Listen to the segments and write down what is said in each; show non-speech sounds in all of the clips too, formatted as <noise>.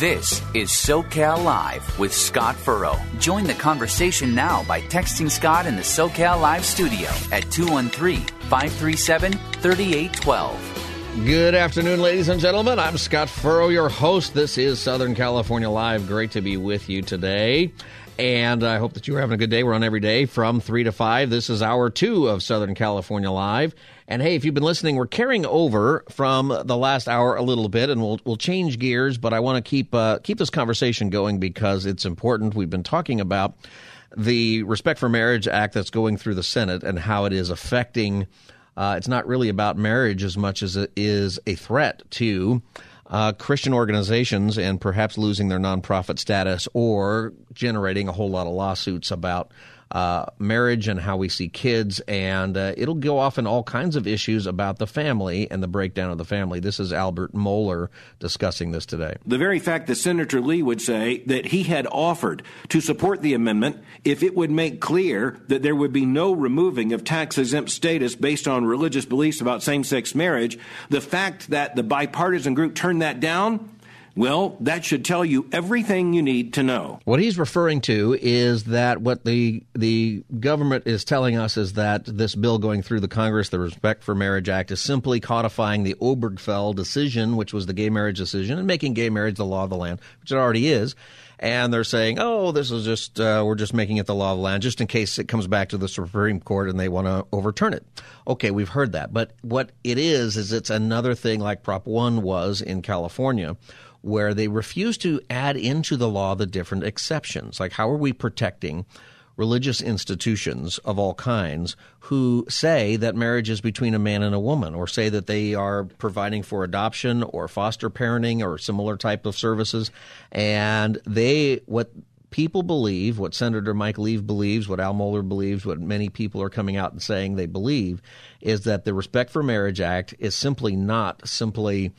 This is SoCal Live with Scott Furrow. Join the conversation now by texting Scott in the SoCal Live studio at 213 537 3812. Good afternoon, ladies and gentlemen. I'm Scott Furrow, your host. This is Southern California Live. Great to be with you today. And I hope that you're having a good day. We're on every day from 3 to 5. This is hour two of Southern California Live. And hey, if you've been listening, we're carrying over from the last hour a little bit, and we'll we'll change gears. But I want to keep uh, keep this conversation going because it's important. We've been talking about the Respect for Marriage Act that's going through the Senate and how it is affecting. Uh, it's not really about marriage as much as it is a threat to uh, Christian organizations and perhaps losing their nonprofit status or generating a whole lot of lawsuits about uh, marriage and how we see kids, and uh, it'll go off in all kinds of issues about the family and the breakdown of the family. This is Albert Mohler discussing this today. The very fact that Senator Lee would say that he had offered to support the amendment if it would make clear that there would be no removing of tax exempt status based on religious beliefs about same sex marriage, the fact that the bipartisan group turned that down well, that should tell you everything you need to know. What he's referring to is that what the the government is telling us is that this bill going through the Congress, the Respect for Marriage Act, is simply codifying the Obergefell decision, which was the gay marriage decision, and making gay marriage the law of the land, which it already is. And they're saying, "Oh, this is just uh, we're just making it the law of the land, just in case it comes back to the Supreme Court and they want to overturn it." Okay, we've heard that, but what it is is it's another thing like Prop One was in California where they refuse to add into the law the different exceptions. Like, how are we protecting religious institutions of all kinds who say that marriage is between a man and a woman, or say that they are providing for adoption or foster parenting or similar type of services, and they what people believe, what Senator Mike Lee believes, what Al Mohler believes, what many people are coming out and saying they believe, is that the Respect for Marriage Act is simply not simply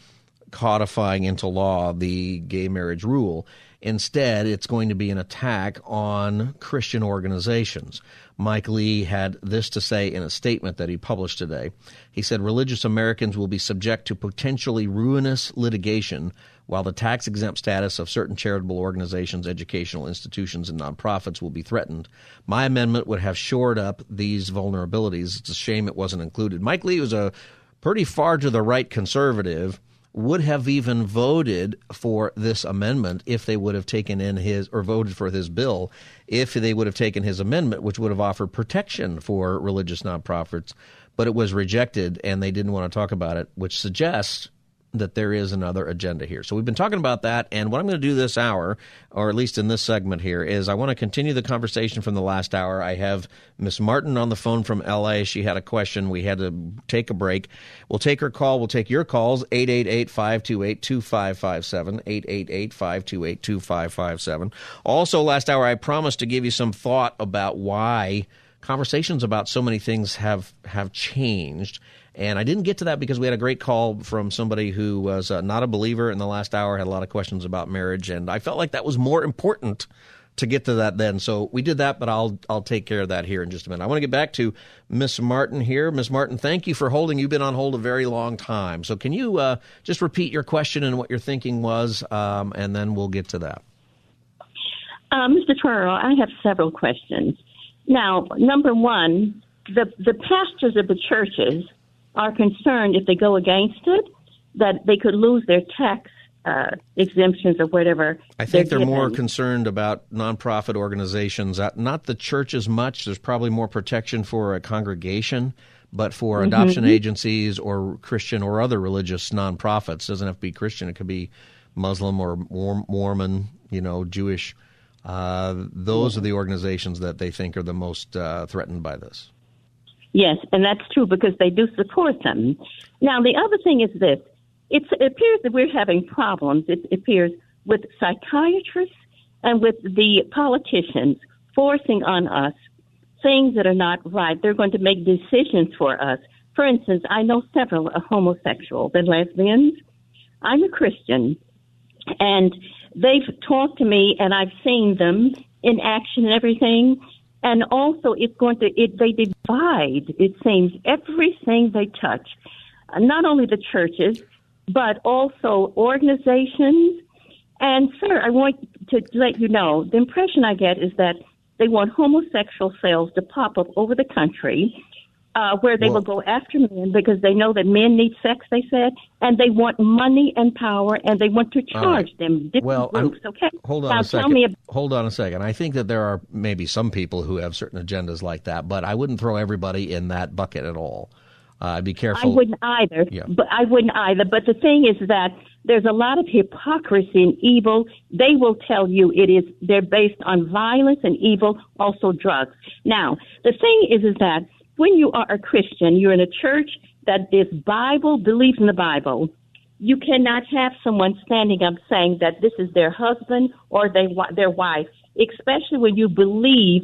codifying into law the gay marriage rule. Instead, it's going to be an attack on Christian organizations. Mike Lee had this to say in a statement that he published today. He said religious Americans will be subject to potentially ruinous litigation while the tax exempt status of certain charitable organizations, educational institutions, and nonprofits will be threatened. My amendment would have shored up these vulnerabilities. It's a shame it wasn't included. Mike Lee was a pretty far to the right conservative would have even voted for this amendment if they would have taken in his or voted for his bill if they would have taken his amendment, which would have offered protection for religious nonprofits. But it was rejected and they didn't want to talk about it, which suggests that there is another agenda here. So we've been talking about that, and what I'm going to do this hour, or at least in this segment here, is I want to continue the conversation from the last hour. I have Miss Martin on the phone from LA. She had a question. We had to take a break. We'll take her call. We'll take your calls 888-528-2557, 888-528-2557. Also, last hour I promised to give you some thought about why conversations about so many things have have changed and I didn't get to that because we had a great call from somebody who was uh, not a believer in the last hour, had a lot of questions about marriage, and I felt like that was more important to get to that then. So we did that, but I'll I'll take care of that here in just a minute. I want to get back to Miss Martin here. Miss Martin, thank you for holding. You've been on hold a very long time. So can you uh, just repeat your question and what your thinking was, um, and then we'll get to that. Uh, Mr. Furrow, I have several questions. Now, number one, the the pastors of the churches are concerned if they go against it that they could lose their tax uh, exemptions or whatever. I think they're, they're more concerned about nonprofit organizations, uh, not the church as much. There's probably more protection for a congregation, but for mm-hmm. adoption agencies or Christian or other religious nonprofits, doesn't have to be Christian. It could be Muslim or Mormon, you know, Jewish. Uh, those mm-hmm. are the organizations that they think are the most uh, threatened by this. Yes, and that's true because they do support them. Now, the other thing is this It's, it appears that we're having problems. It appears with psychiatrists and with the politicians forcing on us things that are not right. They're going to make decisions for us. For instance, I know several homosexuals and lesbians. I'm a Christian, and they've talked to me, and I've seen them in action and everything. And also, it's going to it they divide. It seems everything they touch, uh, not only the churches, but also organizations. And sir, I want to let you know the impression I get is that they want homosexual cells to pop up over the country uh, where they well, will go after men because they know that men need sex, they said, and they want money and power, and they want to charge right. them different well, groups. I'm, okay, hold on now, a second. About- hold on a second. I think that there are maybe some people who have certain agendas like that, but I wouldn't throw everybody in that bucket at all. Uh, be careful. I wouldn't either. Yeah. But I wouldn't either. But the thing is that there's a lot of hypocrisy and evil. They will tell you it is they're based on violence and evil, also drugs. Now, the thing is is that when you are a Christian, you're in a church that is Bible, believes in the Bible. You cannot have someone standing up saying that this is their husband or they, their wife, especially when you believe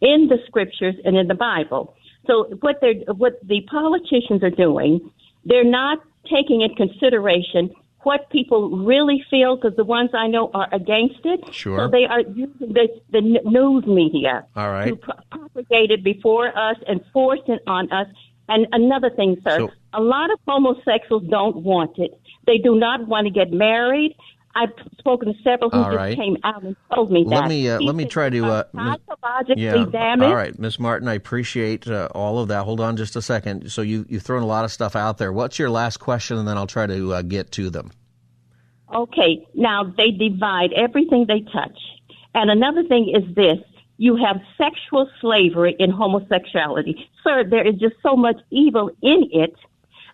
in the scriptures and in the Bible. So what they're, what the politicians are doing, they're not taking in consideration what people really feel because the ones I know are against it. Sure. So they are using the, the news media All right. to pro- propagate it before us and force it on us. And another thing, sir, So- a lot of homosexuals don't want it. They do not want to get married. I've spoken to several who All just right. came out and told me Let that. me, uh, let me try to, uh, psychologically Yeah. damaged. All right, Miss Martin, I appreciate uh, all of that. Hold on just a second. So you you've thrown a lot of stuff out there. What's your last question, and then I'll try to uh, get to them. Okay, now they divide everything they touch. And another thing is this you have sexual slavery in homosexuality. Sir, there is just so much evil in it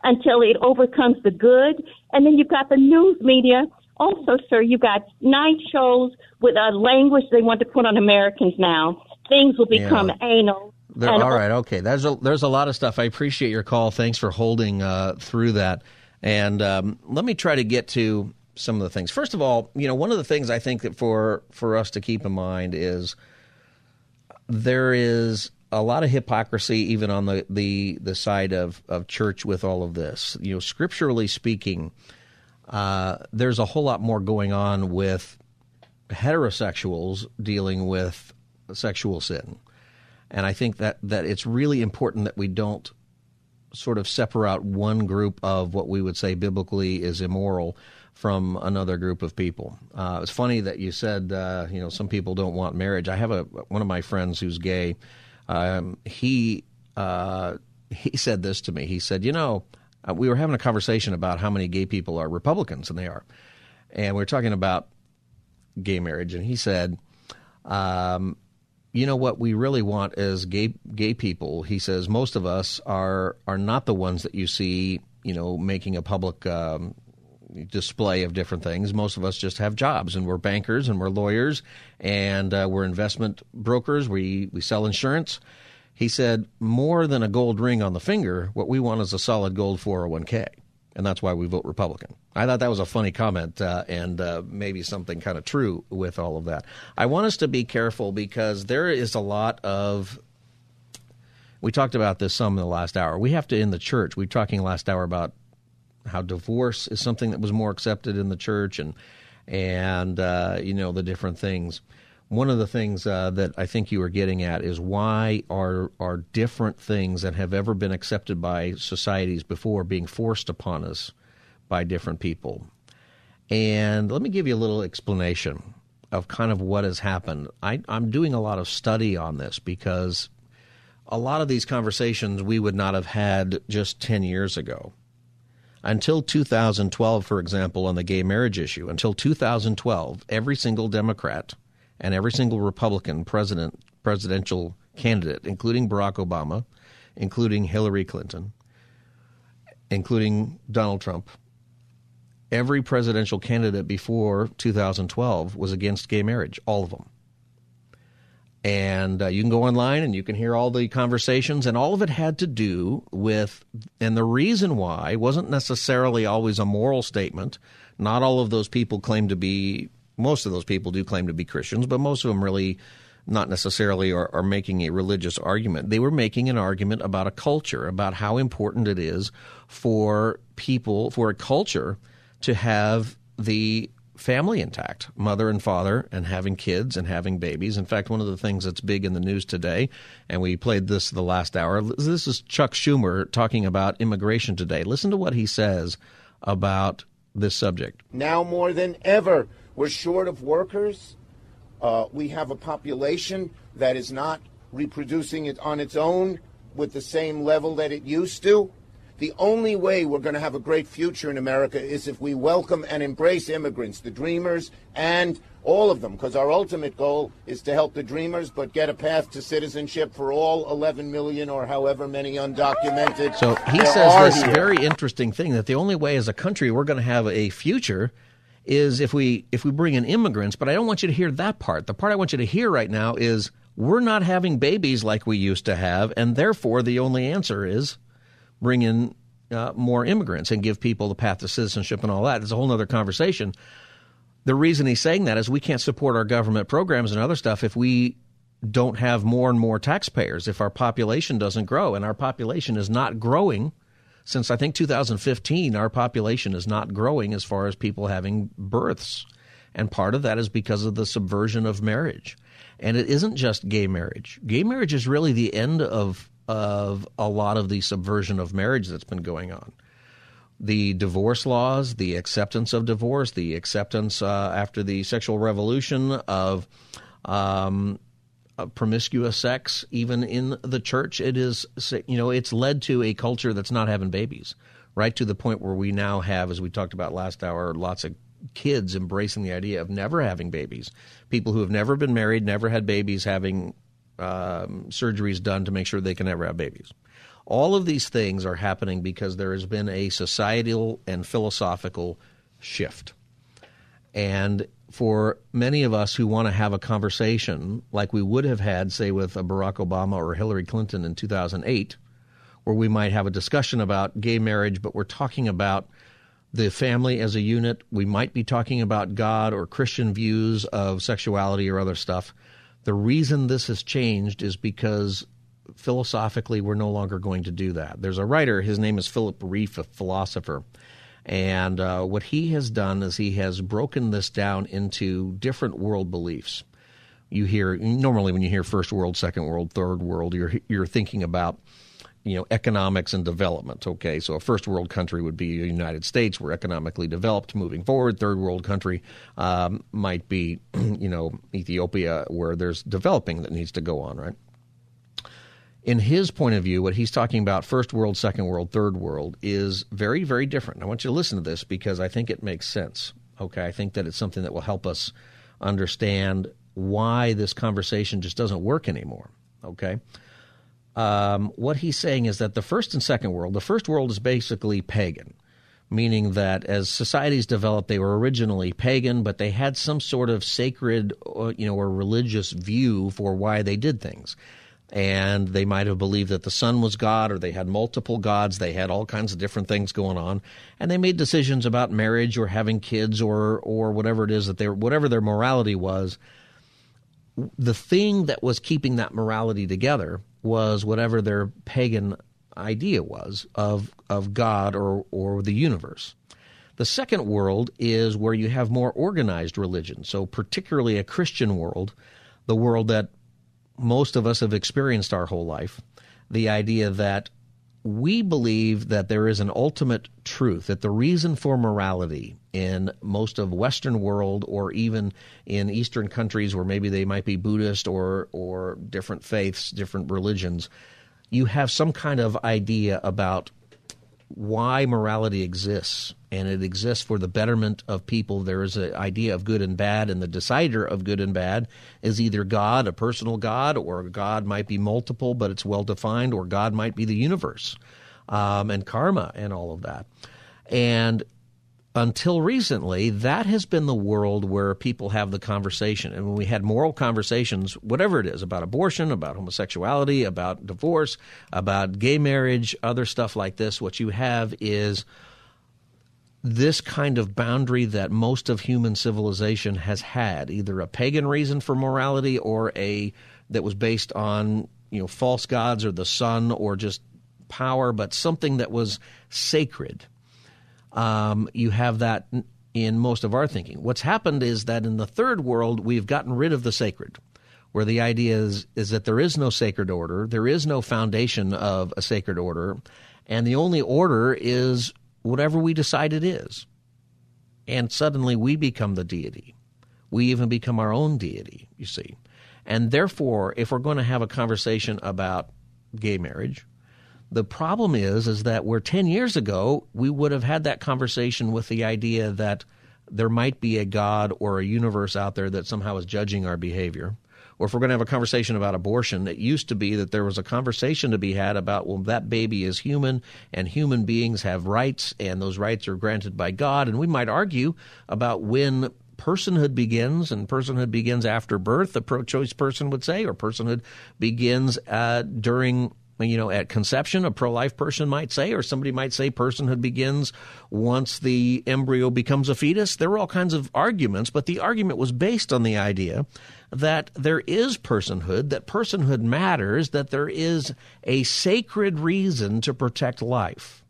until it overcomes the good. And then you've got the news media. Also, sir, you've got night shows with a language they want to put on Americans now. Things will become Yeah. anal. There, all right, okay. There's a there's a lot of stuff. I appreciate your call. Thanks for holding uh, through that. And um, let me try to get to some of the things. First of all, you know, one of the things I think that for for us to keep in mind is there is a lot of hypocrisy even on the the, the side of, of church with all of this. You know, scripturally speaking, uh, there's a whole lot more going on with heterosexuals dealing with sexual sin. And I think that, that it's really important that we don't sort of separate out one group of what we would say biblically is immoral from another group of people. Uh, it's funny that you said, uh, you know, some people don't want marriage. I have a one of my friends who's gay. Um, he uh, he said this to me. He said, you know, uh, we were having a conversation about how many gay people are Republicans, and they are, and we are talking about gay marriage, and he said. Um, you know what we really want as gay gay people. He says most of us are are not the ones that you see, you know, making a public um, display of different things. Most of us just have jobs, and we're bankers, and we're lawyers, and uh, we're investment brokers. We we sell insurance. He said more than a gold ring on the finger. What we want is a solid gold 401k and that's why we vote Republican. I thought that was a funny comment uh, and uh, maybe something kind of true with all of that. I want us to be careful because there is a lot of. We talked about this some in the last hour. We have to, in the church, we were talking last hour about how divorce is something that was more accepted in the church and, and uh, you know, the different things one of the things uh, that I think you were getting at is why are are different things that have ever been accepted by societies before being forced upon us by different people. And let me give you a little explanation of kind of what has happened. I, I'm doing a lot of study on this because a lot of these conversations we would not have had just 10 years ago. Until 2012, for example, on the gay marriage issue, until 2012, every single Democrat – and every single Republican president presidential candidate, including Barack Obama, including Hillary Clinton, including Donald Trump, every presidential candidate before 2012 was against gay marriage, all of them. And uh, you can go online and you can hear all the conversations, and all of it had to do with, and the reason why wasn't necessarily always a moral statement. Not all of those people claim to be, most of those people do claim to be Christians, but most of them really not necessarily are, are, making a religious argument. They were making an argument about a culture, about how important it is for people, for a culture to have the family intact, mother and father, and having kids and having babies. In fact, one of the things that's big in the news today, and we played this the last hour, this is Chuck Schumer talking about immigration today. Listen to what he says about this subject. Now more than ever, we're short of workers. Uh, we have a population that is not reproducing it on its own with the same level that it used to. The only way we're going to have a great future in America is if we welcome and embrace immigrants, the dreamers, and all of them, because our ultimate goal is to help the dreamers, but get a path to citizenship for all 11 million or however many undocumented. So he says this here. very interesting thing that the only way as a country we're going to have a future is if we if we bring in immigrants. But I don't want you to hear that part. The part I want you to hear right now is we're not having babies like we used to have, and therefore the only answer is bring in uh, more immigrants and give people the path to citizenship and all that. It's a whole other conversation. The reason he's saying that is we can't support our government programs and other stuff if we don't have more and more taxpayers, if our population doesn't grow. And our population is not growing since I think 2015. Our population is not growing as far as people having births. And part of that is because of the subversion of marriage. And it isn't just gay marriage. Gay marriage is really the end of of a lot of the subversion of marriage that's been going on. The divorce laws, the acceptance of divorce, the acceptance uh, after the sexual revolution of um, promiscuous sex, even in the church, it is you know it's led to a culture that's not having babies, right to the point where we now have, as we talked about last hour, lots of kids embracing the idea of never having babies. People who have never been married, never had babies, having um, surgeries done to make sure they can never have babies. All of these things are happening because there has been a societal and philosophical shift. And for many of us who want to have a conversation like we would have had, say, with Barack Obama or Hillary Clinton in 2008, where we might have a discussion about gay marriage, but we're talking about the family as a unit. We might be talking about God or Christian views of sexuality or other stuff. The reason this has changed is because philosophically we're no longer going to do that. There's a writer, his name is Philip Rieff, a philosopher. And uh, what he has done is he has broken this down into different world beliefs. You hear normally when you hear first world, second world, third world, you're you're thinking about you know economics and development. Okay, so a first world country would be the United States. We're economically developed, moving forward. Third world country um, might be <clears throat> you know Ethiopia, where there's developing that needs to go on. Right. In his point of view, what he's talking about, first world, second world, third world, is very, very different. I want you to listen to this because I think it makes sense. Okay, I think that it's something that will help us understand why this conversation just doesn't work anymore. Okay um, what he's saying is that the first and second world, the first world is basically pagan, meaning that as societies developed, they were originally pagan, but they had some sort of sacred, uh, you know, or religious view for why they did things. And they might have believed that the sun was God, or they had multiple gods. They had all kinds of different things going on, and they made decisions about marriage or having kids or or whatever it is that they whatever their morality was. The thing that was keeping that morality together was whatever their pagan idea was of, of God or, or the universe. The second world is where you have more organized religion. So, particularly a Christian world, the world that most of us have experienced our whole life, the idea that we believe that there is an ultimate truth, that the reason for morality in most of Western world or even in Eastern countries where maybe they might be Buddhist or, or different faiths, different religions, you have some kind of idea about why morality exists, and it exists for the betterment of people. There is an idea of good and bad, and the decider of good and bad is either God, a personal God, or God might be multiple, but it's well defined, or God might be the universe um, and karma and all of that. And until recently, that has been the world where people have the conversation. And when we had moral conversations, whatever it is, about abortion, about homosexuality, about divorce, about gay marriage, other stuff like this, what you have is this kind of boundary that most of human civilization has had, either a pagan reason for morality or a that was based on you know false gods or the sun or just power, but something that was sacred. Um, you have that in most of our thinking. What's happened is that in the third world, we've gotten rid of the sacred, where the idea is, is that there is no sacred order, there is no foundation of a sacred order, and the only order is whatever we decide it is. And suddenly we become the deity. We even become our own deity, you see. And therefore, if we're going to have a conversation about gay marriage, the problem is is that where 10 years ago we would have had that conversation with the idea that there might be a god or a universe out there that somehow is judging our behavior. Or if we're going to have a conversation about abortion, it used to be that there was a conversation to be had about, well, that baby is human and human beings have rights and those rights are granted by God. And we might argue about when personhood begins, and personhood begins after birth, the pro choice person would say, or personhood begins uh, during you know, at conception, a pro life person might say, or somebody might say personhood begins once the embryo becomes a fetus. There were all kinds of arguments, but the argument was based on the idea that there is personhood, that personhood matters, that there is a sacred reason to protect life.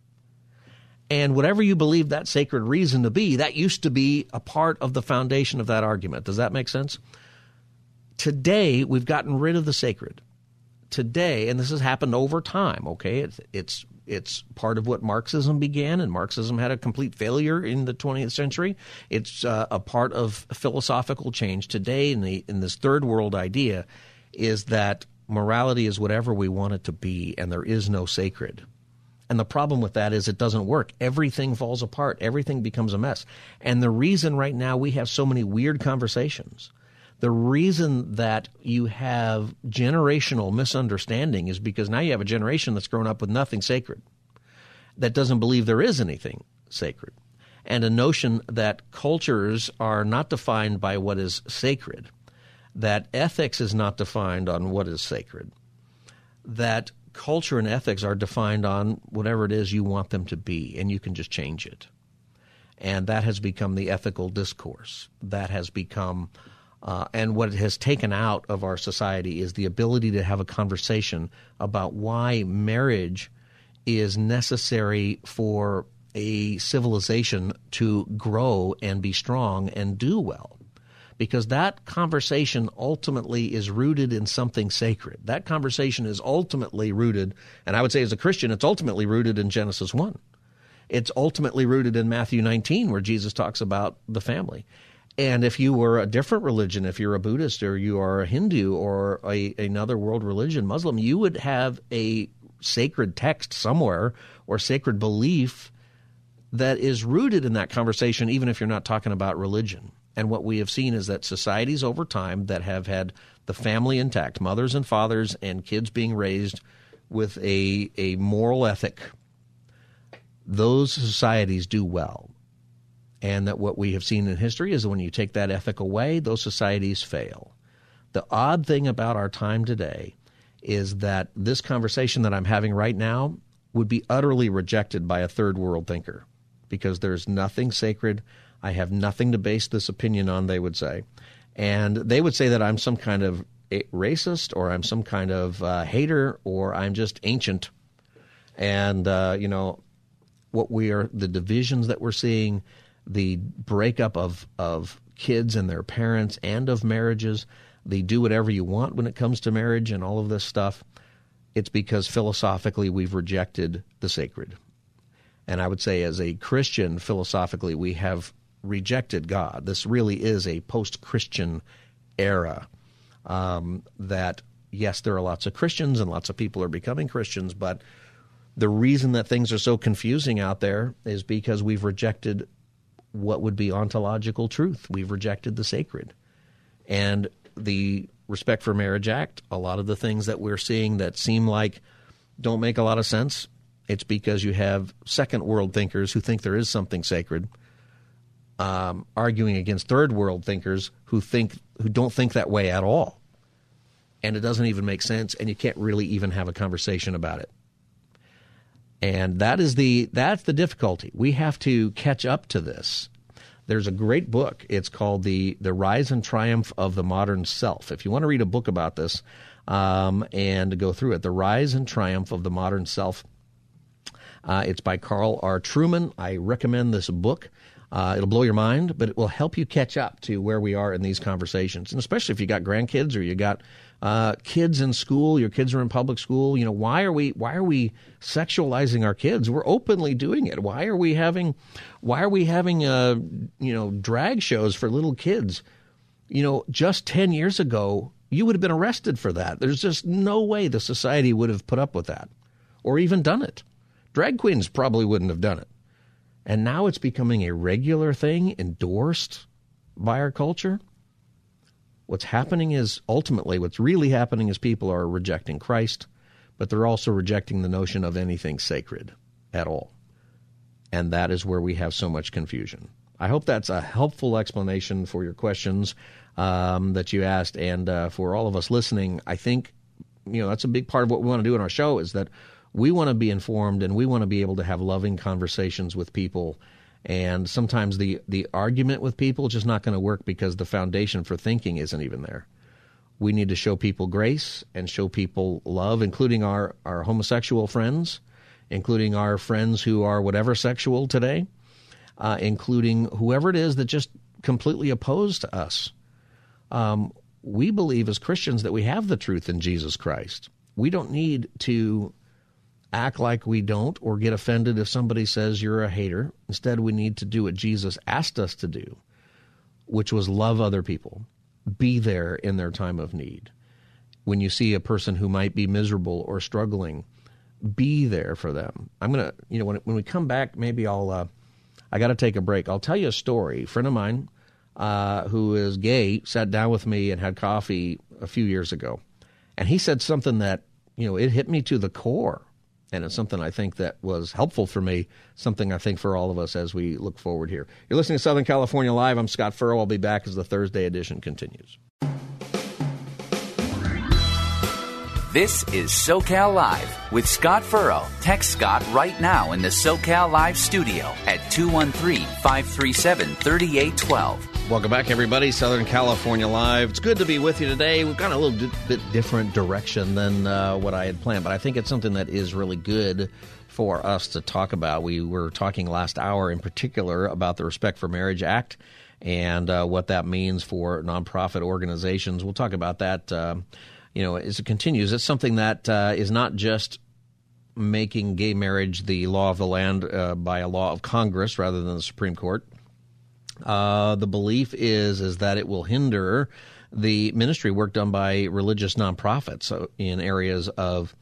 And whatever you believe that sacred reason to be, that used to be a part of the foundation of that argument. Does that make sense? Today, we've gotten rid of the sacred today, and this has happened over time. Okay, it's it's it's part of what Marxism began, and Marxism had a complete failure in the 20th century. It's uh, a part of philosophical change today. In the in this third world idea, is that morality is whatever we want it to be, and there is no sacred. And the problem with that is it doesn't work. Everything falls apart. Everything becomes a mess. And the reason right now we have so many weird conversations the reason that you have generational misunderstanding is because now you have a generation that's grown up with nothing sacred, that doesn't believe there is anything sacred, and a notion that cultures are not defined by what is sacred, that ethics is not defined on what is sacred, that culture and ethics are defined on whatever it is you want them to be, and you can just change it. And that has become the ethical discourse. That has become uh, and what it has taken out of our society is the ability to have a conversation about why marriage is necessary for a civilization to grow and be strong and do well. Because that conversation ultimately is rooted in something sacred. That conversation is ultimately rooted, and I would say as a Christian, it's ultimately rooted in Genesis 1. It's ultimately rooted in Matthew 19, where Jesus talks about the family. And if you were a different religion, if you're a Buddhist or you are a Hindu or a, another world religion, Muslim, you would have a sacred text somewhere or sacred belief that is rooted in that conversation, even if you're not talking about religion. And what we have seen is that societies over time that have had the family intact, mothers and fathers and kids being raised with a, a moral ethic, those societies do well and that what we have seen in history is that when you take that ethic away, those societies fail. The odd thing about our time today is that this conversation that I'm having right now would be utterly rejected by a third world thinker because there's nothing sacred. I have nothing to base this opinion on, they would say. And they would say that I'm some kind of racist or I'm some kind of uh, hater or I'm just ancient. And, uh, you know, what we are, the divisions that we're seeing, the breakup of, of kids and their parents and of marriages, the do whatever you want when it comes to marriage and all of this stuff, it's because philosophically we've rejected the sacred. And I would say, as a Christian, philosophically, we have rejected God. This really is a post Christian era. Um, that, yes, there are lots of Christians and lots of people are becoming Christians, but the reason that things are so confusing out there is because we've rejected what would be ontological truth. We've rejected the sacred. And the Respect for Marriage Act, a lot of the things that we're seeing that seem like don't make a lot of sense, it's because you have second world thinkers who think there is something sacred um, arguing against third world thinkers who think who don't think that way at all, and it doesn't even make sense, and you can't really even have a conversation about it. And that is the that's the difficulty. We have to catch up to this. There's a great book. It's called the the Rise and Triumph of the Modern Self. If you want to read a book about this um, and go through it, the Rise and Triumph of the Modern Self. Uh, it's by Carl R. Trueman. I recommend this book. Uh, it'll blow your mind, but it will help you catch up to where we are in these conversations, and especially if you got grandkids or you got uh, kids in school, your kids are in public school. You know, why are we why are we sexualizing our kids? We're openly doing it. Why are we having why are we having uh, you know drag shows for little kids? You know, just ten years ago, you would have been arrested for that. There's just no way the society would have put up with that, or even done it. Drag queens probably wouldn't have done it. And now it's becoming a regular thing endorsed by our culture. What's happening is ultimately what's really happening is people are rejecting Christ, but they're also rejecting the notion of anything sacred at all. And that is where we have so much confusion. I hope that's a helpful explanation for your questions um, that you asked. And uh, for all of us listening, I think you know that's a big part of what we want to do in our show is that we want to be informed and we want to be able to have loving conversations with people and sometimes the, the argument with people just not going to work because the foundation for thinking isn't even there. We need to show people grace and show people love, including our, our homosexual friends, including our friends who are whatever sexual today, uh, including whoever it is that just completely opposed to us. Um, we believe as Christians that we have the truth in Jesus Christ. We don't need to act like we don't or get offended if somebody says you're a hater. Instead, we need to do what Jesus asked us to do, which was love other people, be there in their time of need. When you see a person who might be miserable or struggling, be there for them. I'm going to, you know, when, when we come back, maybe I'll, uh, I got to take a break. I'll tell you a story. A friend of mine uh, who is gay sat down with me and had coffee a few years ago. And he said something that, you know, it hit me to the core and it's something I think that was helpful for me, something I think for all of us as we look forward here. You're listening to Southern California Live. I'm Scott Furrow. I'll be back as the Thursday edition continues. This is SoCal Live with Scott Furrow. Text Scott right now in the SoCal Live studio at 213 537 3812. Welcome back, everybody. Southern California Live. It's good to be with you today. We've gone a little di- bit different direction than uh, what I had planned, but I think it's something that is really good for us to talk about. We were talking last hour in particular about the Respect for Marriage Act and uh, what that means for nonprofit organizations. We'll talk about that, uh, you know, as it continues. It's something that uh, is not just making gay marriage the law of the land uh, by a law of Congress rather than the Supreme Court. Uh, the belief is is that it will hinder the ministry work done by religious nonprofits in areas of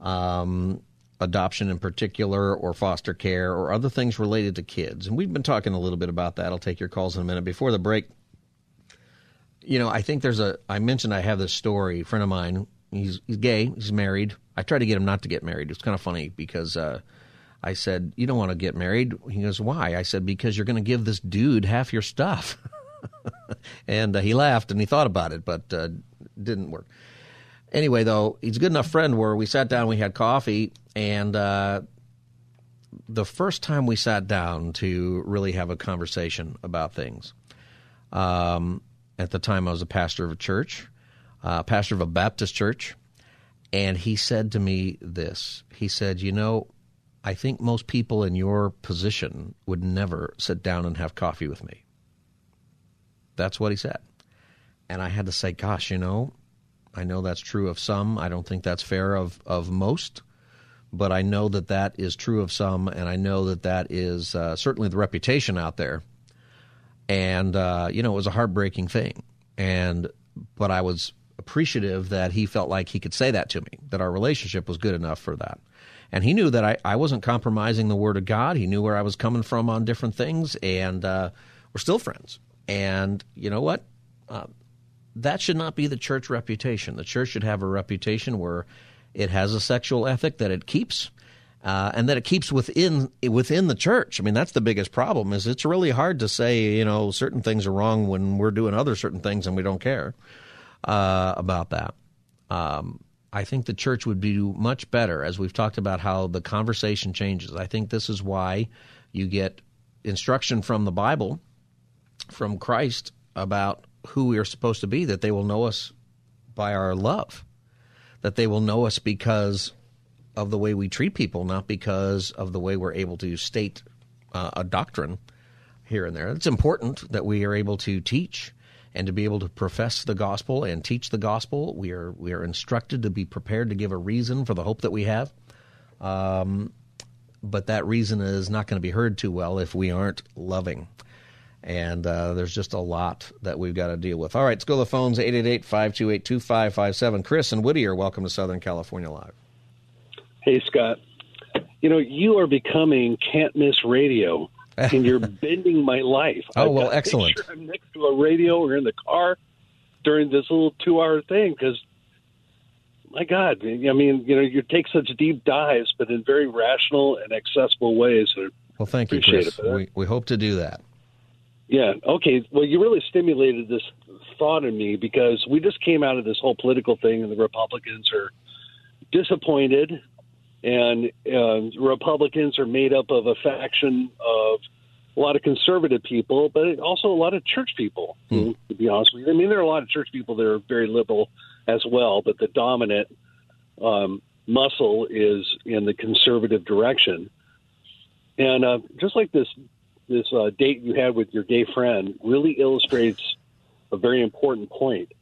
um, adoption in particular, or foster care, or other things related to kids. And we've been talking a little bit about that. I'll take your calls in a minute. Before the break, you know, I think there's a. I mentioned I have this story. A friend of mine, he's he's gay, he's married. I tried to get him not to get married. It's kind of funny because. Uh, I said, You don't want to get married? He goes, Why? I said, Because you're going to give this dude half your stuff. <laughs> and uh, he laughed and he thought about it, but uh, didn't work. Anyway, though, he's a good enough friend where we sat down, we had coffee, and uh, the first time we sat down to really have a conversation about things, um, at the time I was a pastor of a church, uh, pastor of a Baptist church, and he said to me this. He said, You know, I think most people in your position would never sit down and have coffee with me. That's what he said. And I had to say, gosh, you know, I know that's true of some. I don't think that's fair of, of most. But I know that that is true of some, and I know that that is uh, certainly the reputation out there. And, uh, you know, it was a heartbreaking thing. And, but I was appreciative that he felt like he could say that to me, that our relationship was good enough for that. And he knew that I, I wasn't compromising the Word of God. He knew where I was coming from on different things, and uh, we're still friends. And you know what? Uh, that should not be the church reputation. The church should have a reputation where it has a sexual ethic that it keeps, uh, and that it keeps within within the church. I mean, that's the biggest problem. Is it's really hard to say you know certain things are wrong when we're doing other certain things and we don't care uh, about that. Um, I think the church would do much better, as we've talked about how the conversation changes. I think this is why you get instruction from the Bible, from Christ, about who we are supposed to be, that they will know us by our love, that they will know us because of the way we treat people, not because of the way we're able to state uh, a doctrine here and there. It's important that we are able to teach and to be able to profess the gospel and teach the gospel. We are we are instructed to be prepared to give a reason for the hope that we have. Um, but that reason is not going to be heard too well if we aren't loving. And uh, there's just a lot that we've got to deal with. All right, let's go to the phones 888 528 2557. Chris and Whittier, welcome to Southern California Live. Hey, Scott. You know, you are becoming can't miss radio, <laughs> and you're bending my life. Oh, I've well, got to make excellent. Sure I'm next to a radio or in the car during this little two hour thing because, my God, I mean, you know, you take such deep dives, but in very rational and accessible ways. Well, thank you, Chris. we, we hope to do that. Yeah. Okay. Well, you really stimulated this thought in me because we just came out of this whole political thing, and the Republicans are disappointed, and uh, Republicans are made up of a faction of a lot of conservative people, but also a lot of church people. To be honest with you, I mean, there are a lot of church people that are very liberal as well, but the dominant um, muscle is in the conservative direction. And uh, just like this this uh, date you had with your gay friend really illustrates a very important point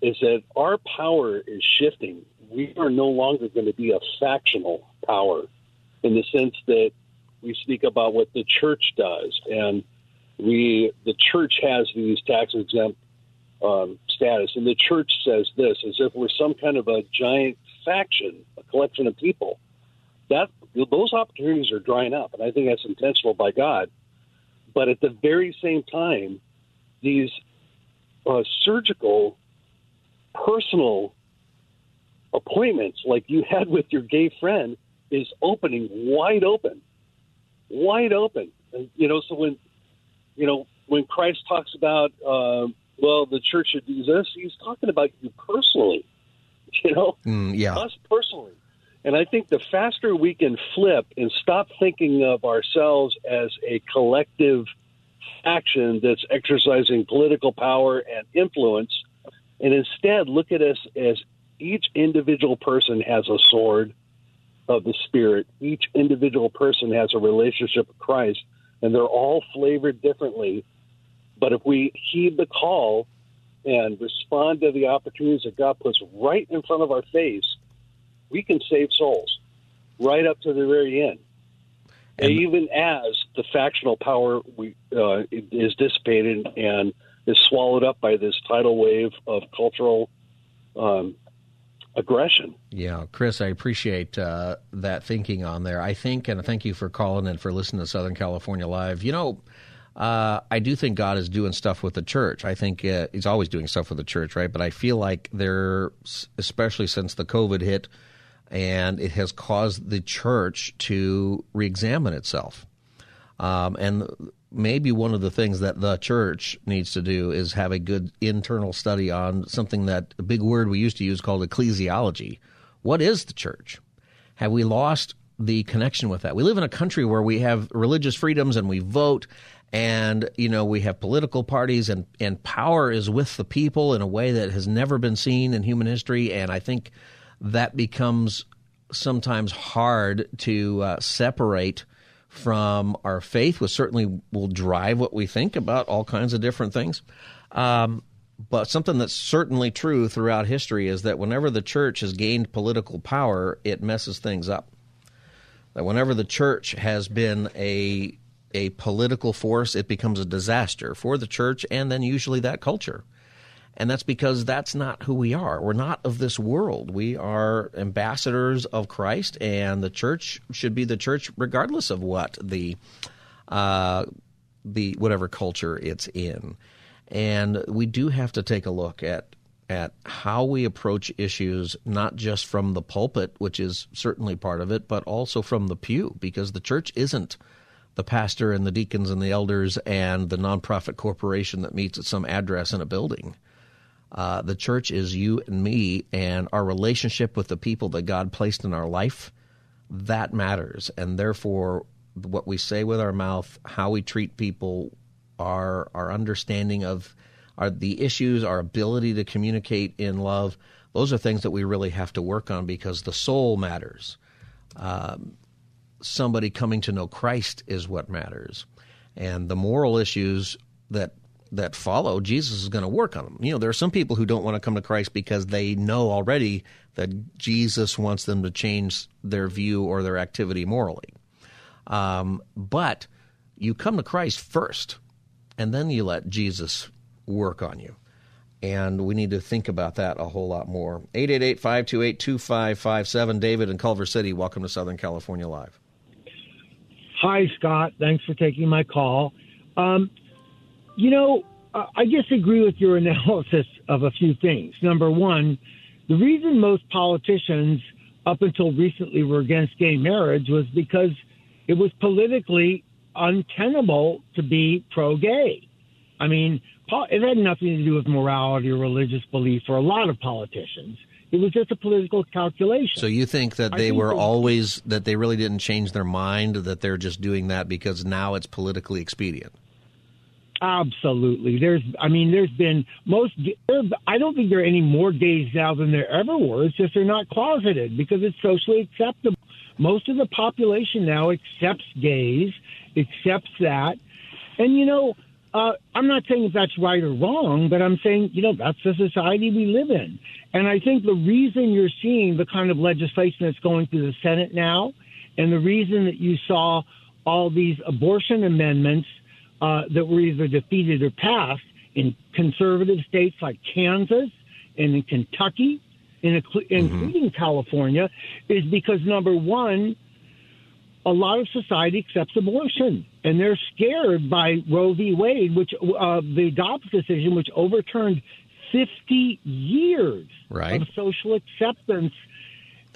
is that our power is shifting. We are no longer going to be a factional power in the sense that we speak about what the church does. And we the church has these tax exempt um, status. And the church says this as if we're some kind of a giant faction a collection of people. That those opportunities are drying up and i think that's intentional by god. But at the very same time, these uh, surgical, personal appointments, like you had with your gay friend, is opening wide open, wide open. And, you know, so when you know when Christ talks about, uh, well, the church should do this, he's talking about you personally. <laughs> You know, Mm, yeah. us personally. And I think the faster we can flip and stop thinking of ourselves as a collective faction that's exercising political power and influence, and instead look at us as each individual person has a sword of the Spirit, each individual person has a relationship with Christ, and they're all flavored differently. But if we heed the call and respond to the opportunities that God puts right in front of our face, we can save souls right up to the very end. And- even as the factional power we, uh, is dissipated and is swallowed up by this tidal wave of cultural um, aggression. Yeah, Chris, I appreciate uh, that thinking on there. I think, and thank you for calling and for listening to Southern California Live. You know, uh, I do think God is doing stuff with the church. I think uh, He's always doing stuff with the church, right? But I feel like there, especially since the COVID hit, and it has caused the church to re-examine itself. Um, and maybe one of the things that the church needs to do is have a good internal study on something that a big word we used to use called ecclesiology. What is the church? Have we lost the connection with that? We live in a country where we have religious freedoms and we vote and you know we have political parties and and power is with the people in a way that has never been seen in human history and I think that becomes sometimes hard to uh, separate from our faith, which certainly will drive what we think about all kinds of different things. Um, but something that's certainly true throughout history is that whenever the church has gained political power, it messes things up. That whenever the church has been a a political force, it becomes a disaster for the church and then usually that culture. And that's because that's not who we are. We're not of this world. We are ambassadors of Christ, and the church should be the church regardless of what the uh, the whatever culture it's in. And we do have to take a look at at how we approach issues, not just from the pulpit, which is certainly part of it, but also from the pew, because the church isn't the pastor and the deacons and the elders and the nonprofit corporation that meets at some address in a building. Uh, the church is you and me and our relationship with the people that God placed in our life. That matters. And therefore, what we say with our mouth, how we treat people, our, our understanding of our, the issues, our ability to communicate in love, those are things that we really have to work on because the soul matters. Um, somebody coming to know Christ is what matters. And the moral issues that that follow, Jesus is going to work on them. You know, there are some people who don't want to come to Christ because they know already that Jesus wants them to change their view or their activity morally. Um, but you come to Christ first, and then you let Jesus work on you. And we need to think about that a whole lot more. 888 528 2557. David in Culver City, welcome to Southern California Live. Hi, Scott. Thanks for taking my call. Um, you know, I disagree with your <laughs> analysis of a few things. Number one, the reason most politicians up until recently were against gay marriage was because it was politically untenable to be pro gay. I mean, it had nothing to do with morality or religious belief for a lot of politicians. It was just a political calculation. So you think that they think were always that they really didn't change their mind that they're just doing that because now it's politically expedient. Absolutely. There's, I mean, there's been most, I don't think there are any more gays now than there ever were. It's just they're not closeted because it's socially acceptable. Most of the population now accepts gays, accepts that. And, you know, uh, I'm not saying if that's right or wrong, but I'm saying, you know, that's the society we live in. And I think the reason you're seeing the kind of legislation that's going through the Senate now, and the reason that you saw all these abortion amendments uh, that were either defeated or passed in conservative states like Kansas and in Kentucky, in, mm-hmm. including mm-hmm. California, is because number one, a lot of society accepts abortion, and they're scared by Roe v. Wade, which uh, the Dobbs decision, which overturned 50 years right. of social acceptance.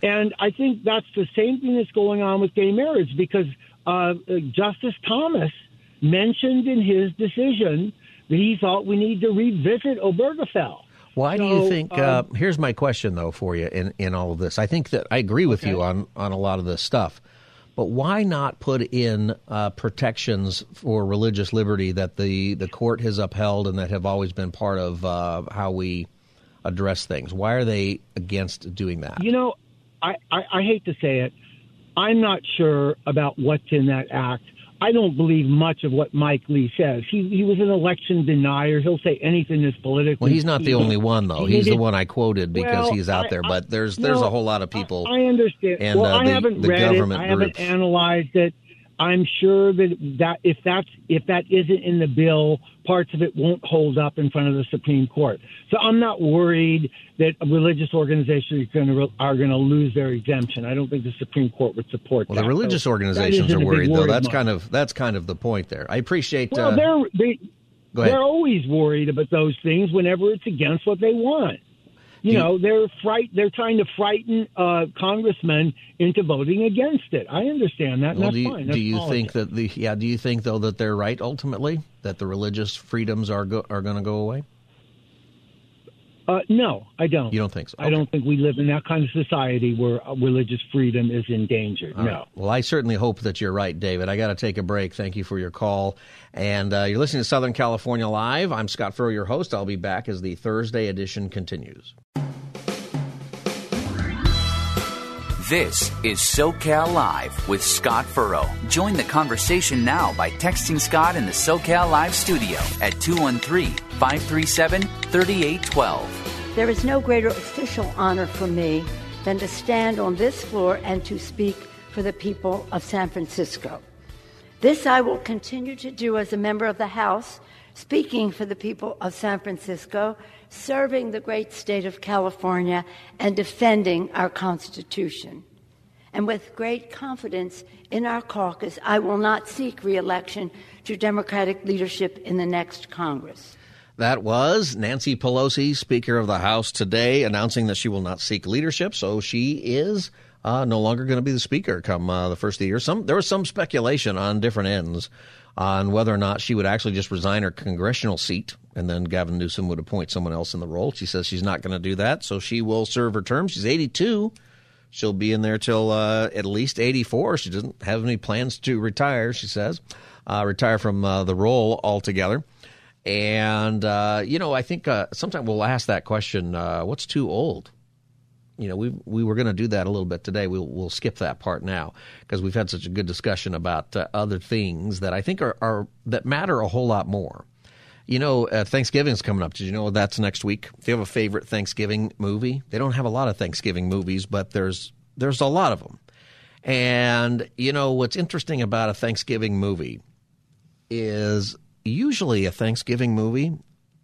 And I think that's the same thing that's going on with gay marriage because uh, Justice Thomas mentioned in his decision that he thought we need to revisit Obergefell. Why so, do you think? Uh, um, here's my question, though, for you in, in all of this. I think that I agree with okay. you on, on a lot of this stuff. But why not put in uh, protections for religious liberty that the, the court has upheld and that have always been part of uh, how we address things? Why are they against doing that? You know, I, I, I hate to say it. I'm not sure about what's in that act. I don't believe much of what Mike Lee says. He he was an election denier. He'll say anything that's political. Well, he's not the only one though. He's the one I quoted because well, he's out I, there. But there's there's no, a whole lot of people. I, I understand. And, well, uh, the, I haven't read it. I haven't analyzed it. I'm sure that that if that's if that isn't in the bill, parts of it won't hold up in front of the Supreme Court. So I'm not worried that religious organizations are going to are going to lose their exemption. I don't think the Supreme Court would support that. well, that. the religious so organizations are worried, though. That's kind of that's kind of the point there. I appreciate. Well, uh, they're they, they're always worried about those things whenever it's against what they want. You, know, they're fright. They're trying to frighten uh, congressmen into voting against it. I understand that. Well, do you, fine. do you think that the yeah? Do you think though that they're right ultimately that the religious freedoms are go, are going to go away? Uh, no, I don't. You don't think so? Okay. I don't think we live in that kind of society where uh, religious freedom is endangered. All no. Right. Well, I certainly hope that you're right, David. I got to take a break. Thank you for your call. And uh, you're listening to Southern California Live. I'm Scott Furrow, your host. I'll be back as the Thursday edition continues. This is SoCal Live with Scott Furrow. Join the conversation now by texting Scott in the SoCal Live studio at 213 537 3812. There is no greater official honor for me than to stand on this floor and to speak for the people of San Francisco. This I will continue to do as a member of the House, speaking for the people of San Francisco serving the great state of California, and defending our Constitution. And with great confidence in our caucus, I will not seek reelection to Democratic leadership in the next Congress. That was Nancy Pelosi, Speaker of the House, today announcing that she will not seek leadership. So she is uh, no longer going to be the Speaker come uh, the first of the year. Some there was some speculation on different ends on whether or not she would actually just resign her congressional seat and then Gavin Newsom would appoint someone else in the role. She says she's not going to do that, so she will serve her term. She's 82. She'll be in there till uh, at least 84. She doesn't have any plans to retire, she says, uh, retire from uh, the role altogether. And, uh, you know, I think uh, sometimes we'll ask that question uh, what's too old? You know, we we were going to do that a little bit today. We'll we'll skip that part now because we've had such a good discussion about uh, other things that I think are, are that matter a whole lot more. You know, uh, Thanksgiving's coming up. Did you know that's next week? If you have a favorite Thanksgiving movie, they don't have a lot of Thanksgiving movies, but there's there's a lot of them. And you know what's interesting about a Thanksgiving movie is usually a Thanksgiving movie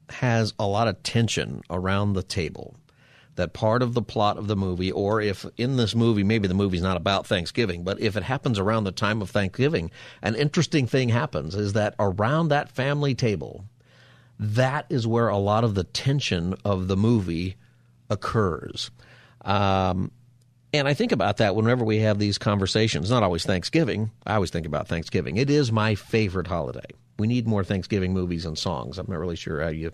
has a lot of tension around the table. That part of the plot of the movie, or if in this movie, maybe the movie's not about Thanksgiving, but if it happens around the time of Thanksgiving, an interesting thing happens is that around that family table, that is where a lot of the tension of the movie occurs. Um, and I think about that whenever we have these conversations. Not always Thanksgiving. I always think about Thanksgiving. It is my favorite holiday. We need more Thanksgiving movies and songs. I'm not really sure how you,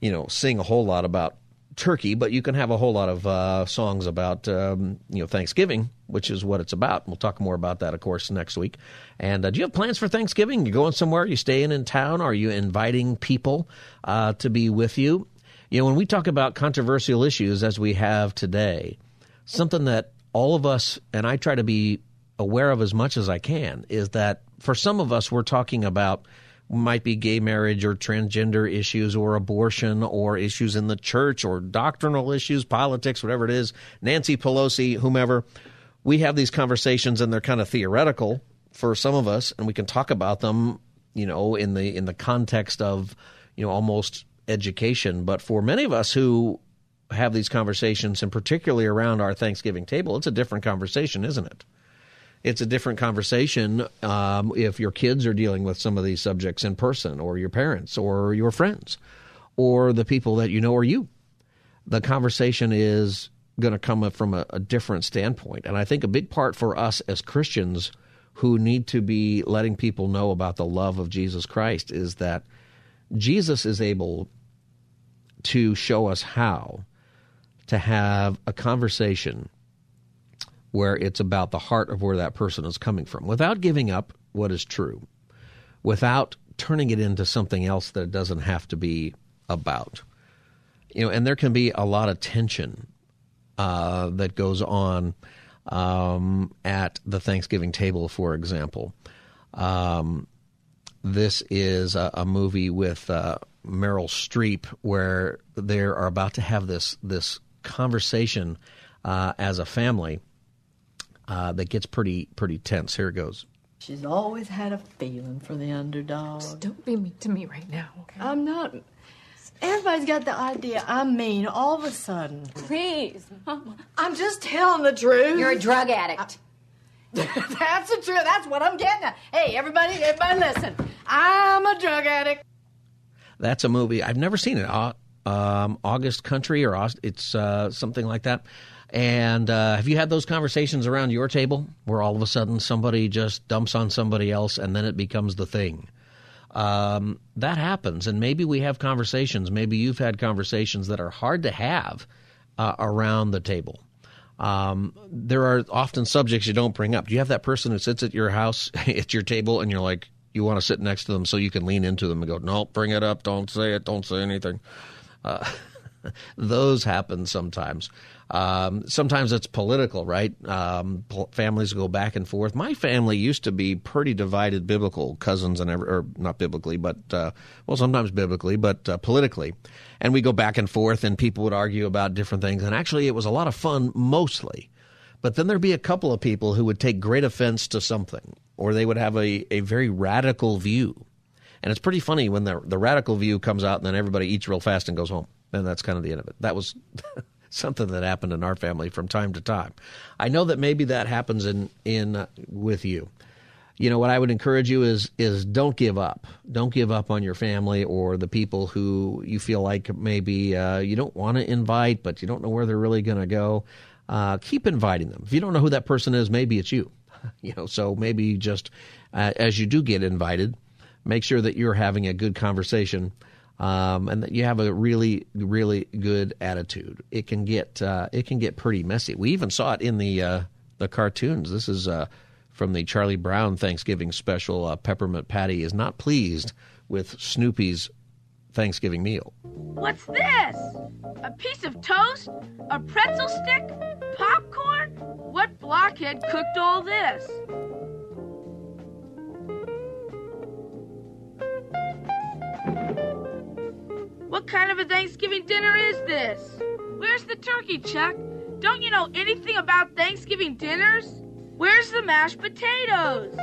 you know, sing a whole lot about turkey, but you can have a whole lot of uh, songs about um, you know Thanksgiving, which is what it's about. We'll talk more about that, of course, next week. And uh, do you have plans for Thanksgiving? You going somewhere? You staying in town? Are you inviting people uh, to be with you? You know, when we talk about controversial issues as we have today, something that all of us and I try to be aware of as much as I can is that for some of us, we're talking about might be gay marriage or transgender issues or abortion or issues in the church or doctrinal issues, politics, whatever it is. Nancy Pelosi, whomever, we have these conversations and they're kind of theoretical for some of us, and we can talk about them, you know, in the in the context of, you know, almost education. But for many of us who have these conversations, and particularly around our Thanksgiving table, it's a different conversation, isn't it? It's a different conversation um, if your kids are dealing with some of these subjects in person, or your parents, or your friends, or the people that you know or you. The conversation is going to come from a, a different standpoint. And I think a big part for us as Christians who need to be letting people know about the love of Jesus Christ is that Jesus is able to show us how to have a conversation where it's about the heart of where that person is coming from without giving up what is true, without turning it into something else that it doesn't have to be about. You know, and there can be a lot of tension uh, that goes on um, at the Thanksgiving table, for example. Um, this is a, a movie with uh, Meryl Streep where they are about to have this this conversation uh, as a family uh, that gets pretty pretty tense. Here it goes. She's always had a feeling for the underdog. Just don't be mean to me right now, okay? I'm not. Everybody's got the idea I'm mean all of a sudden. Please, Mama. I'm just telling the truth. You're a drug addict. <laughs> that's the truth. That's what I'm getting at. Hey, everybody, everybody, listen. I'm a drug addict. That's a movie I've never seen it. Uh, um, August Country or it's uh, something like that. And uh, have you had those conversations around your table where all of a sudden somebody just dumps on somebody else and then it becomes the thing? Um, that happens, and maybe we have conversations. Maybe you've had conversations that are hard to have uh, around the table. Um, there are often subjects you don't bring up. Do you have that person who sits at your house <laughs> at your table and you're like, you want to sit next to them so you can lean into them and go, no, bring it up, don't say it, don't say anything. Uh, <laughs> those happen sometimes. Um, sometimes it's political, right? Um, families go back and forth. My family used to be pretty divided, biblical cousins and every, or not biblically, but uh, well, sometimes biblically, but uh, politically, and we go back and forth, and people would argue about different things. And actually, it was a lot of fun, mostly. But then there'd be a couple of people who would take great offense to something, or they would have a, a very radical view. And it's pretty funny when the the radical view comes out, and then everybody eats real fast and goes home, and that's kind of the end of it. That was. <laughs> something that happened in our family from time to time. I know that maybe that happens in in uh, with you. you know what I would encourage you is is don't give up. Don't give up on your family or the people who you feel like maybe uh, you don't want to invite, but you don't know where they're really going to go. Uh, keep inviting them. If you don't know who that person is, maybe it's you. <laughs> You know, so maybe just uh, as you do get invited, make sure that you're having a good conversation. Um, and that you have a really, really good attitude. It can get uh, it can get pretty messy. We even saw it in the uh, the cartoons. This is uh, from the Charlie Brown Thanksgiving special. Uh, Peppermint Patty is not pleased with Snoopy's Thanksgiving meal. What's this? A piece of toast? A pretzel stick? Popcorn? What blockhead cooked all this? What kind of a Thanksgiving dinner is this? Where's the turkey, Chuck? Don't you know anything about Thanksgiving dinners? Where's the mashed potatoes?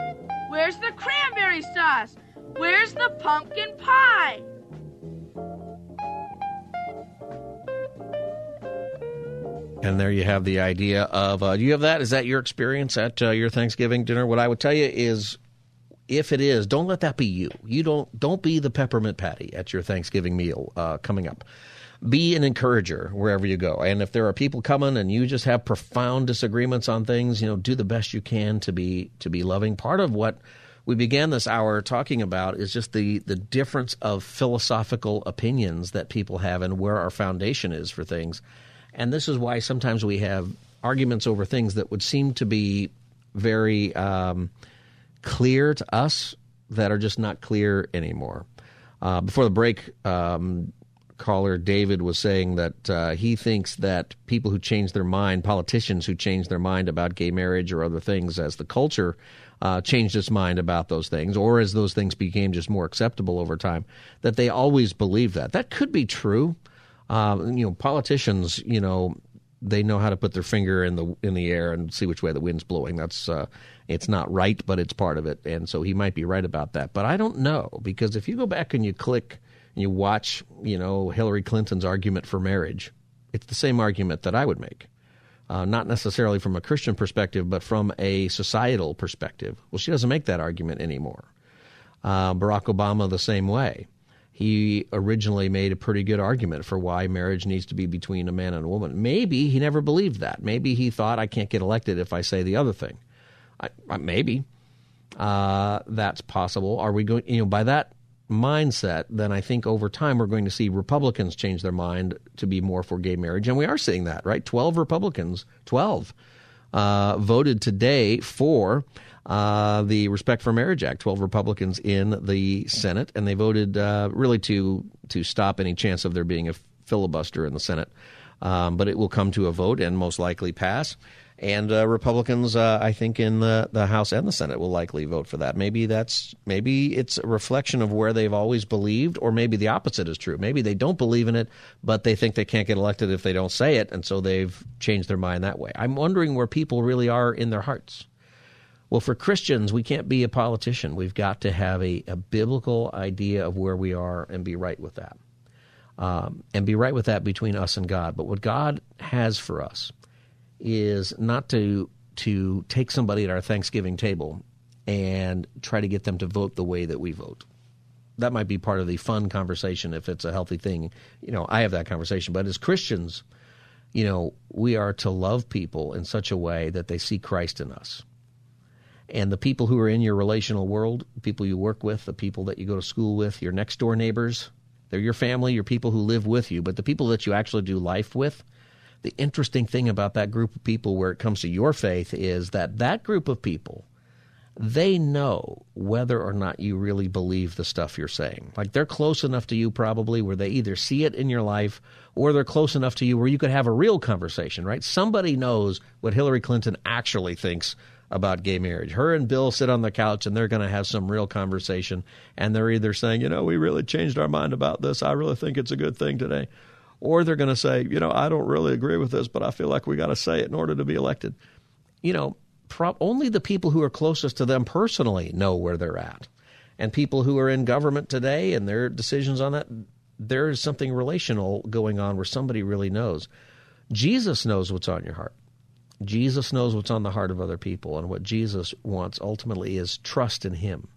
Where's the cranberry sauce? Where's the pumpkin pie? And there you have the idea of uh, do you have that? Is that your experience at uh, your Thanksgiving dinner? What I would tell you is, if it is, don't let that be you. You don't don't be the peppermint patty at your Thanksgiving meal uh, coming up. Be an encourager wherever you go. And if there are people coming and you just have profound disagreements on things, you know, do the best you can to be to be loving. Part of what we began this hour talking about is just the the difference of philosophical opinions that people have and where our foundation is for things. And this is why sometimes we have arguments over things that would seem to be very um, clear to us that are just not clear anymore. Uh, before the break, um, caller David was saying that uh, he thinks that people who change their mind, politicians who change their mind about gay marriage or other things, as the culture uh, changed its mind about those things, or as those things became just more acceptable over time, that they always believe that. That could be true. Uh, you know, politicians, you know, they know how to put their finger in the in the air and see which way the wind's blowing. That's uh, it's not right, but it's part of it, and so he might be right about that. But I don't know because if you go back and you click and you watch, you know, Hillary Clinton's argument for marriage, it's the same argument that I would make. Uh, not necessarily from a Christian perspective, but from a societal perspective. Well, she doesn't make that argument anymore. Uh, Barack Obama, the same way he originally made a pretty good argument for why marriage needs to be between a man and a woman. Maybe he never believed that. Maybe he thought I can't get elected if I say the other thing. I, I, maybe uh, that's possible. Are we going? You know, by that mindset, then I think over time we're going to see Republicans change their mind to be more for gay marriage, and we are seeing that. Right, twelve Republicans, twelve, uh, voted today for uh, the Respect for Marriage Act. Twelve Republicans in the Senate, and they voted uh, really to to stop any chance of there being a filibuster in the Senate. Um, but it will come to a vote and most likely pass. And uh, Republicans, uh, I think, in the, the House and the Senate will likely vote for that. Maybe that's maybe it's a reflection of where they've always believed, or maybe the opposite is true. Maybe they don't believe in it, but they think they can't get elected if they don't say it, and so they've changed their mind that way. I'm wondering where people really are in their hearts. Well, for Christians, we can't be a politician. We've got to have a, a biblical idea of where we are and be right with that. Um, and be right with that between us and God. But what God has for us is not to to take somebody at our Thanksgiving table and try to get them to vote the way that we vote. That might be part of the fun conversation if it's a healthy thing. You know, I have that conversation. But as Christians, you know, we are to love people in such a way that they see Christ in us. And the people who are in your relational world, people you work with, the people that you go to school with, your next door neighbors, they're your family, your people who live with you. But the people that you actually do life with, the interesting thing about that group of people where it comes to your faith is that that group of people they know whether or not you really believe the stuff you're saying. Like they're close enough to you probably where they either see it in your life or they're close enough to you where you could have a real conversation, right? Somebody knows what Hillary Clinton actually thinks about gay marriage. Her and Bill sit on the couch and they're going to have some real conversation and they're either saying, "You know, we really changed our mind about this. I really think it's a good thing today." or they're going to say, you know, I don't really agree with this, but I feel like we got to say it in order to be elected. You know, pro- only the people who are closest to them personally know where they're at. And people who are in government today and their decisions on that, there's something relational going on where somebody really knows. Jesus knows what's on your heart. Jesus knows what's on the heart of other people, and what Jesus wants ultimately is trust in Him.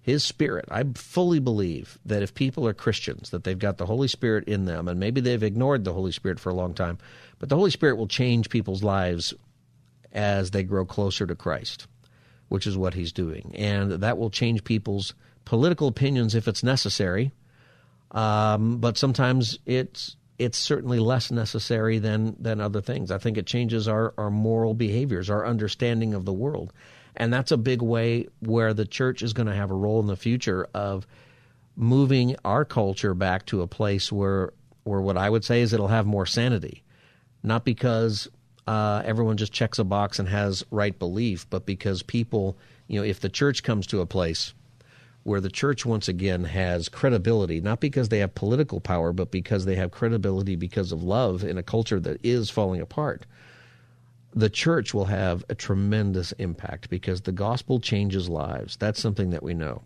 His Spirit. I fully believe that if people are Christians, that they've got the Holy Spirit in them, and maybe they've ignored the Holy Spirit for a long time, but the Holy Spirit will change people's lives as they grow closer to Christ, which is what He's doing. And that will change people's political opinions if it's necessary. Um, but sometimes it's it's certainly less necessary than than other things. I think it changes our, our moral behaviors, our understanding of the world. And that's a big way where the church is going to have a role in the future of moving our culture back to a place where where what I would say is it'll have more sanity. Not because uh, everyone just checks a box and has right belief, but because people, you know, if the church comes to a place where the church once again has credibility, not because they have political power, but because they have credibility because of love in a culture that is falling apart, the church will have a tremendous impact because the gospel changes lives. That's something that we know.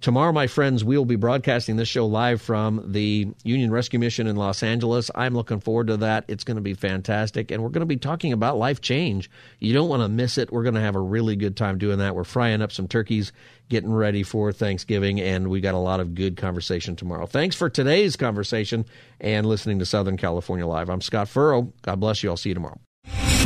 Tomorrow, my friends, we will be broadcasting this show live from the Union Rescue Mission in Los Angeles. I'm looking forward to that. It's going to be fantastic. And we're going to be talking about life change. You don't want to miss it. We're going to have a really good time doing that. We're frying up some turkeys, getting ready for Thanksgiving, and we got a lot of good conversation tomorrow. Thanks for today's conversation and listening to Southern California Live. I'm Scott Furrow. God bless you. I'll see you tomorrow.